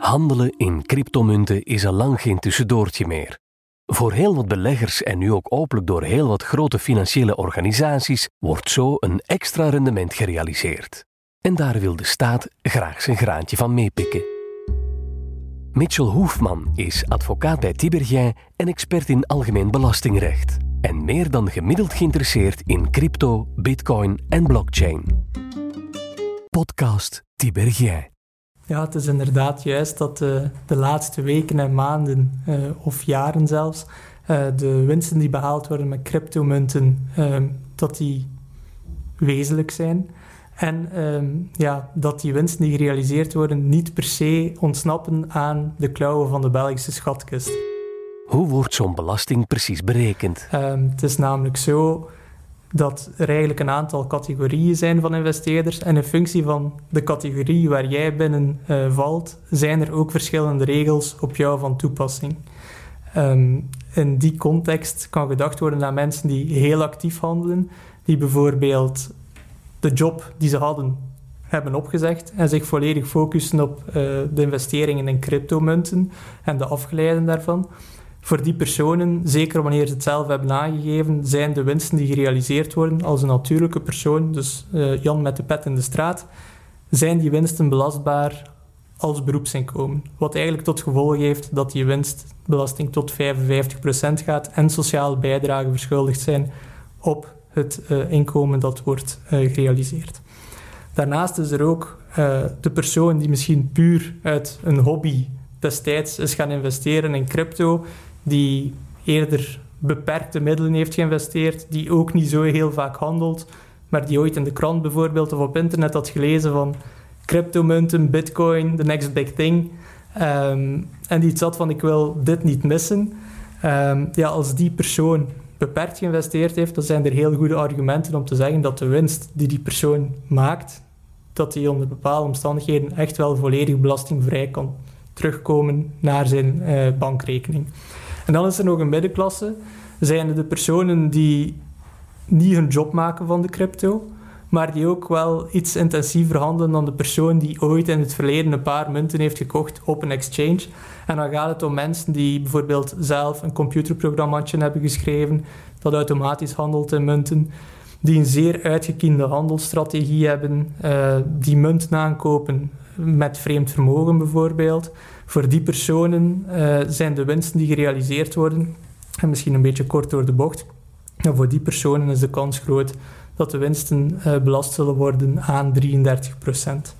Handelen in cryptomunten is al lang geen tussendoortje meer. Voor heel wat beleggers en nu ook openlijk door heel wat grote financiële organisaties wordt zo een extra rendement gerealiseerd. En daar wil de staat graag zijn graantje van meepikken. Mitchell Hoefman is advocaat bij Tibergien en expert in algemeen belastingrecht. En meer dan gemiddeld geïnteresseerd in crypto, bitcoin en blockchain. Podcast Tibergien. Ja, het is inderdaad juist dat uh, de laatste weken en maanden, uh, of jaren zelfs, uh, de winsten die behaald worden met cryptomunten, dat die wezenlijk zijn. En um, ja, dat die winsten die gerealiseerd worden niet per se ontsnappen aan de klauwen van de Belgische schatkist. Hoe wordt zo'n belasting precies berekend? Um, het is namelijk zo dat er eigenlijk een aantal categorieën zijn van investeerders. En in functie van de categorie waar jij binnen uh, valt, zijn er ook verschillende regels op jou van toepassing. Um, in die context kan gedacht worden aan mensen die heel actief handelen, die bijvoorbeeld de job die ze hadden hebben opgezegd en zich volledig focussen op uh, de investeringen in cryptomunten en de afgeleiden daarvan. Voor die personen, zeker wanneer ze het zelf hebben aangegeven, zijn de winsten die gerealiseerd worden als een natuurlijke persoon, dus uh, Jan met de pet in de straat, zijn die winsten belastbaar als beroepsinkomen. Wat eigenlijk tot gevolg heeft dat die winstbelasting tot 55% gaat en sociale bijdragen verschuldigd zijn op het uh, inkomen dat wordt uh, gerealiseerd. Daarnaast is er ook de persoon die misschien puur uit een hobby destijds is gaan investeren in crypto, die eerder beperkte middelen heeft geïnvesteerd, die ook niet zo heel vaak handelt, maar die ooit in de krant bijvoorbeeld of op internet had gelezen van cryptomunten, bitcoin, the next big thing. Um, en die iets had van ik wil dit niet missen. Um, ja, als die persoon beperkt geïnvesteerd heeft, dan zijn er heel goede argumenten om te zeggen dat de winst die die persoon maakt, dat die onder bepaalde omstandigheden echt wel volledig belastingvrij kan terugkomen naar zijn uh, bankrekening. En dan is er nog een middenklasse. Zijn de personen die niet hun job maken van de crypto, maar die ook wel iets intensiever handelen dan de persoon die ooit in het verleden een paar munten heeft gekocht op een exchange. En dan gaat het om mensen die bijvoorbeeld zelf een computerprogrammaatje hebben geschreven dat automatisch handelt in munten, die een zeer uitgekiende handelsstrategie hebben, uh, die munten aankopen met vreemd vermogen bijvoorbeeld. Voor die personen uh, zijn de winsten die gerealiseerd worden, en misschien een beetje kort door de bocht, maar voor die personen is de kans groot dat de winsten uh, belast zullen worden aan 33 procent.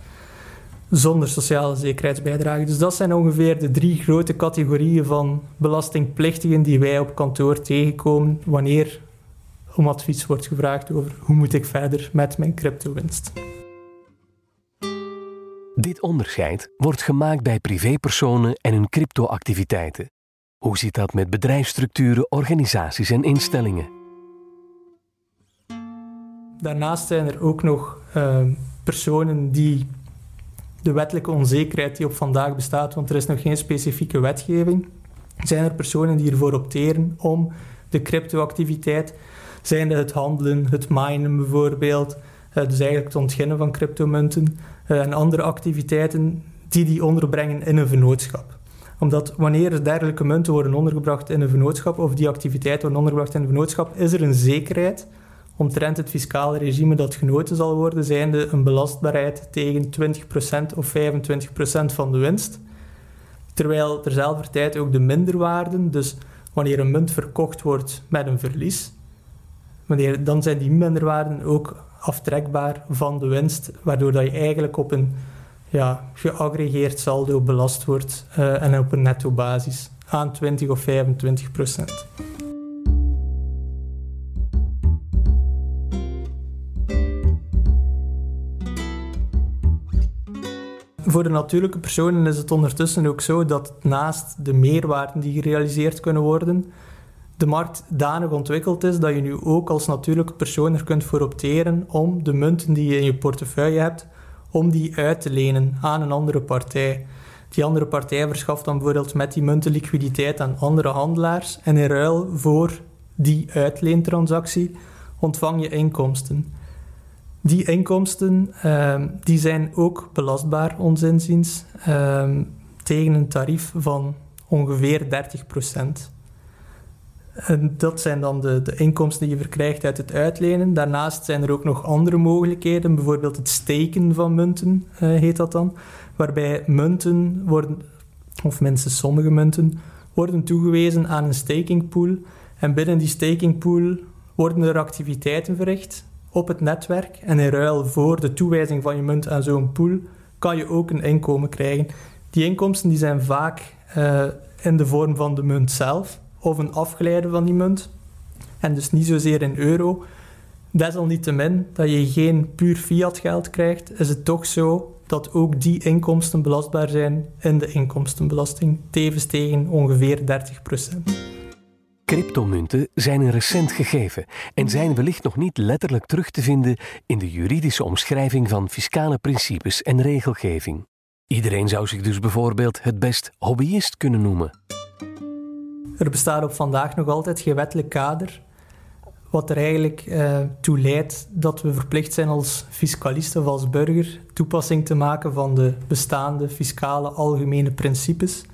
Zonder sociale zekerheidsbijdrage. Dus dat zijn ongeveer de drie grote categorieën van belastingplichtigen die wij op kantoor tegenkomen wanneer om advies wordt gevraagd over hoe moet ik verder met mijn cryptowinst. Dit onderscheid wordt gemaakt bij privépersonen en hun cryptoactiviteiten. Hoe zit dat met bedrijfsstructuren, organisaties en instellingen? Daarnaast zijn er ook nog uh, personen die de wettelijke onzekerheid die op vandaag bestaat, want er is nog geen specifieke wetgeving, zijn er personen die ervoor opteren om de cryptoactiviteit, zijn het handelen, het minen bijvoorbeeld, dus eigenlijk het ontginnen van cryptomunten uh, en andere activiteiten, die die onderbrengen in een vennootschap omdat wanneer dergelijke munten worden ondergebracht in een vennootschap of die activiteiten worden ondergebracht in een vennootschap, is er een zekerheid omtrent het fiscale regime dat genoten zal worden, zijnde een belastbaarheid tegen 20% of 25% van de winst. Terwijl terzelfde tijd ook de minderwaarden, dus wanneer een munt verkocht wordt met een verlies, wanneer, dan zijn die minderwaarden ook aftrekbaar van de winst, waardoor dat je eigenlijk op een ja, geaggregeerd saldo belast wordt uh, en op een netto basis aan 20 of 25 procent. Voor de natuurlijke personen is het ondertussen ook zo dat naast de meerwaarden die gerealiseerd kunnen worden, de markt danig ontwikkeld is dat je nu ook als natuurlijke persoon er kunt voor opteren om de munten die je in je portefeuille hebt, om die uit te lenen aan een andere partij. Die andere partij verschaft dan bijvoorbeeld met die munten liquiditeit aan andere handelaars en in ruil voor die uitleentransactie ontvang je inkomsten. Die inkomsten uh, die zijn ook belastbaar. Uh, het tegen een tarief van ongeveer 30%. En dat zijn dan de, de inkomsten die je verkrijgt uit het uitlenen. Daarnaast zijn er ook nog andere mogelijkheden, bijvoorbeeld het steken van munten uh, heet dat dan, waarbij munten worden, of mensen sommige munten, worden toegewezen aan een stakingpool. En binnen die stakingpool worden er activiteiten verricht op het netwerk. En in ruil voor de toewijzing van je munt aan zo'n pool kan je ook een inkomen krijgen. Die inkomsten die zijn vaak uh, in de vorm van de munt zelf of een afgeleide van die munt. En dus niet zozeer in euro. Desalniettemin dat je geen puur fiat geld krijgt, is het toch zo dat ook die inkomsten belastbaar zijn in de inkomstenbelasting, tevens tegen ongeveer 30% Cryptomunten zijn een recent gegeven en zijn wellicht nog niet letterlijk terug te vinden in de juridische omschrijving van fiscale principes en regelgeving. Iedereen zou zich dus bijvoorbeeld het best hobbyist kunnen noemen. Er bestaat op vandaag nog altijd geen wettelijk kader, wat er eigenlijk uh, toe leidt dat we verplicht zijn als fiscalist of als burger toepassing te maken van de bestaande fiscale algemene principes.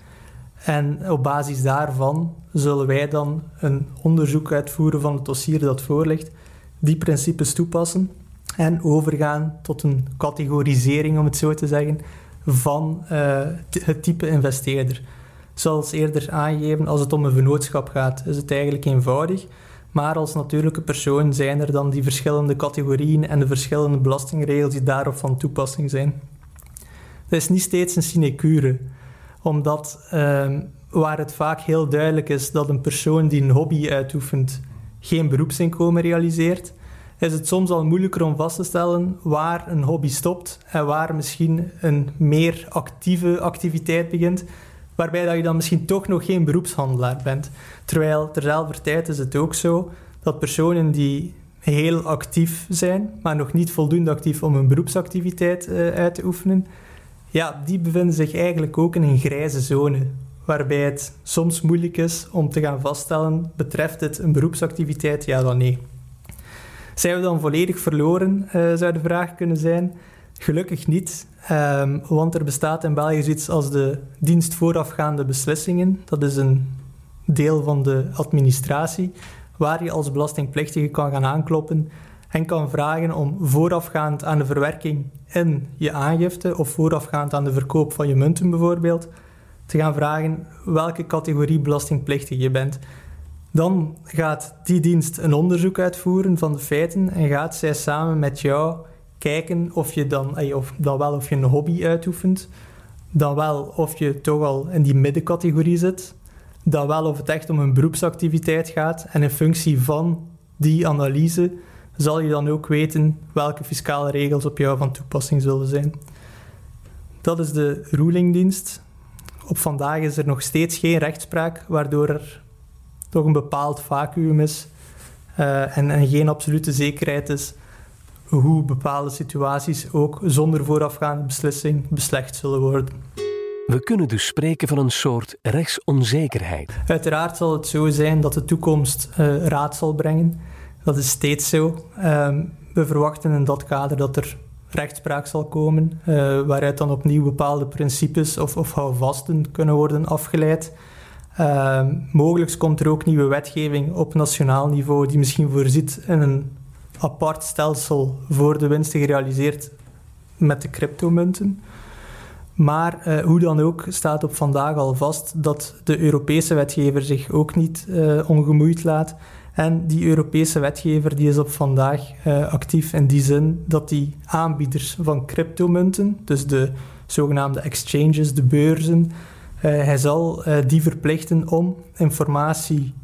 En op basis daarvan zullen wij dan een onderzoek uitvoeren van het dossier dat voorligt, die principes toepassen en overgaan tot een categorisering, om het zo te zeggen, van uh, het type investeerder. Zoals eerder aangegeven, als het om een vennootschap gaat, is het eigenlijk eenvoudig. Maar als natuurlijke persoon zijn er dan die verschillende categorieën en de verschillende belastingregels die daarop van toepassing zijn. Dat is niet steeds een sinecure, omdat uh, waar het vaak heel duidelijk is dat een persoon die een hobby uitoefent geen beroepsinkomen realiseert, is het soms al moeilijker om vast te stellen waar een hobby stopt en waar misschien een meer actieve activiteit begint, waarbij dat je dan misschien toch nog geen beroepshandelaar bent. Terwijl terzelfde tijd is het ook zo dat personen die heel actief zijn, maar nog niet voldoende actief om een beroepsactiviteit uh, uit te oefenen, ja, die bevinden zich eigenlijk ook in een grijze zone, waarbij het soms moeilijk is om te gaan vaststellen, betreft het een beroepsactiviteit, ja dan nee. Zijn we dan volledig verloren, uh, zou de vraag kunnen zijn. Gelukkig niet, um, want er bestaat in België zoiets als de dienst voorafgaande beslissingen. Dat is een deel van de administratie waar je als belastingplichtige kan gaan aankloppen en kan vragen om voorafgaand aan de verwerking in je aangifte of voorafgaand aan de verkoop van je munten bijvoorbeeld, te gaan vragen welke categorie belastingplichtig je bent. Dan gaat die dienst een onderzoek uitvoeren van de feiten en gaat zij samen met jou kijken of je dan, of dan wel of je een hobby uitoefent, dan wel of je toch al in die middencategorie zit, dan wel of het echt om een beroepsactiviteit gaat en in functie van die analyse zal je dan ook weten welke fiscale regels op jou van toepassing zullen zijn. Dat is de rulingdienst. Op vandaag is er nog steeds geen rechtspraak, waardoor er toch een bepaald vacuüm is uh, en, en geen absolute zekerheid is hoe bepaalde situaties ook zonder voorafgaande beslissing beslecht zullen worden. We kunnen dus spreken van een soort rechtsonzekerheid. Uiteraard zal het zo zijn dat de toekomst uh, raad zal brengen. Dat is steeds zo. Uh, we verwachten in dat kader dat er rechtspraak zal komen, uh, waaruit dan opnieuw bepaalde principes of, of houvasten kunnen worden afgeleid. Uh, mogelijk komt er ook nieuwe wetgeving op nationaal niveau die misschien voorziet in een apart stelsel voor de winsten gerealiseerd met de cryptomunten. Maar uh, hoe dan ook staat op vandaag al vast dat de Europese wetgever zich ook niet uh, ongemoeid laat. En die Europese wetgever die is op vandaag uh, actief in die zin dat die aanbieders van cryptomunten, dus de zogenaamde exchanges, de beurzen, hij zal die verplichten om informatie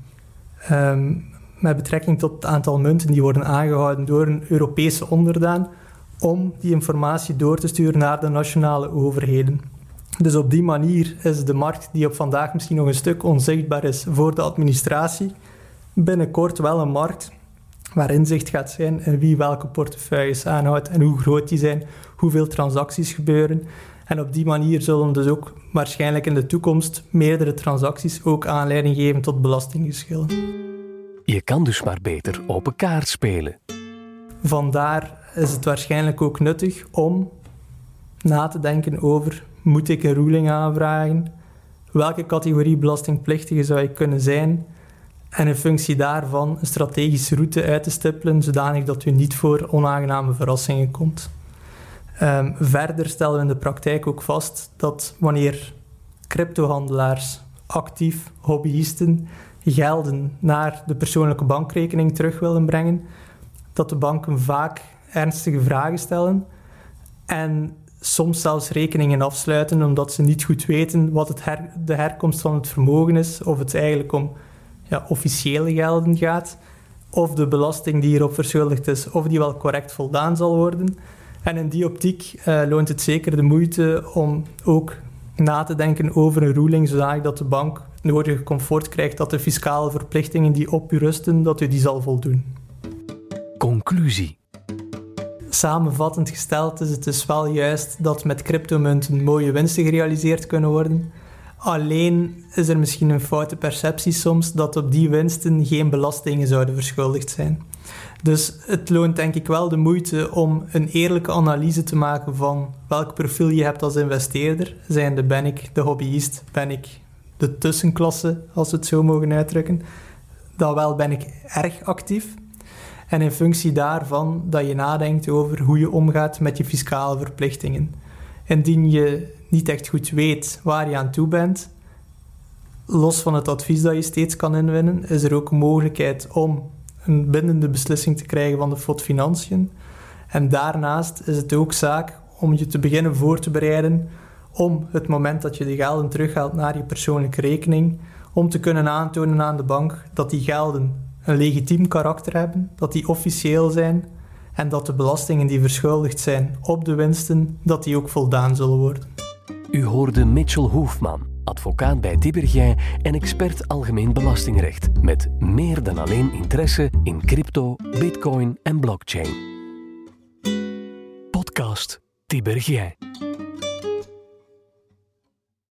um, met betrekking tot het aantal munten die worden aangehouden door een Europese onderdaan, om die informatie door te sturen naar de nationale overheden. Dus op die manier is de markt, die op vandaag misschien nog een stuk onzichtbaar is voor de administratie, binnenkort wel een markt waar inzicht gaat zijn in wie welke portefeuilles aanhoudt en hoe groot die zijn, hoeveel transacties gebeuren. En op die manier zullen dus ook waarschijnlijk in de toekomst meerdere transacties ook aanleiding geven tot belastinggeschillen. Je kan dus maar beter open kaart spelen. Vandaar is het waarschijnlijk ook nuttig om na te denken over Moet ik een ruling aanvragen? Welke categorie belastingplichtige zou ik kunnen zijn? En in functie daarvan een strategische route uit te stippelen, zodanig dat u niet voor onaangename verrassingen komt. Um, verder stellen we in de praktijk ook vast dat wanneer cryptohandelaars actief hobbyisten gelden naar de persoonlijke bankrekening terug willen brengen, dat de banken vaak ernstige vragen stellen en soms zelfs rekeningen afsluiten omdat ze niet goed weten wat het de herkomst van het vermogen is, of het eigenlijk om ja, officiële gelden gaat, of de belasting die hierop verschuldigd is, of die wel correct voldaan zal worden. En in die optiek uh, loont het zeker de moeite om ook na te denken over een ruling, zodat dat de bank het nodige comfort krijgt dat de fiscale verplichtingen die op u rusten, dat u die zal voldoen. Conclusie. Samenvattend gesteld is het dus wel juist dat met cryptomunten mooie winsten gerealiseerd kunnen worden. Alleen is er misschien een foute perceptie soms dat op die winsten geen belastingen zouden verschuldigd zijn. Dus het loont denk ik wel de moeite om een eerlijke analyse te maken van welk profiel je hebt als investeerder. Zijnde ben ik de hobbyist, ben ik de tussenklasse, als we het zo mogen uitdrukken. Dan wel ben ik erg actief. En in functie daarvan dat je nadenkt over hoe je omgaat met je fiscale verplichtingen. Indien je niet echt goed weet waar je aan toe bent, los van het advies dat je steeds kan inwinnen, is er ook een mogelijkheid om een bindende beslissing te krijgen van de FOD Financiën. En daarnaast is het ook zaak om je te beginnen voor te bereiden om het moment dat je de gelden terughaalt naar je persoonlijke rekening, om te kunnen aantonen aan de bank dat die gelden een legitiem karakter hebben, dat die officieel zijn en dat de belastingen die verschuldigd zijn op de winsten, dat die ook voldaan zullen worden. U hoorde Mitchell Hoefman, advocaat bij Tibergij en expert algemeen belastingrecht, met meer dan alleen interesse in crypto, bitcoin en blockchain. Podcast Tibergij.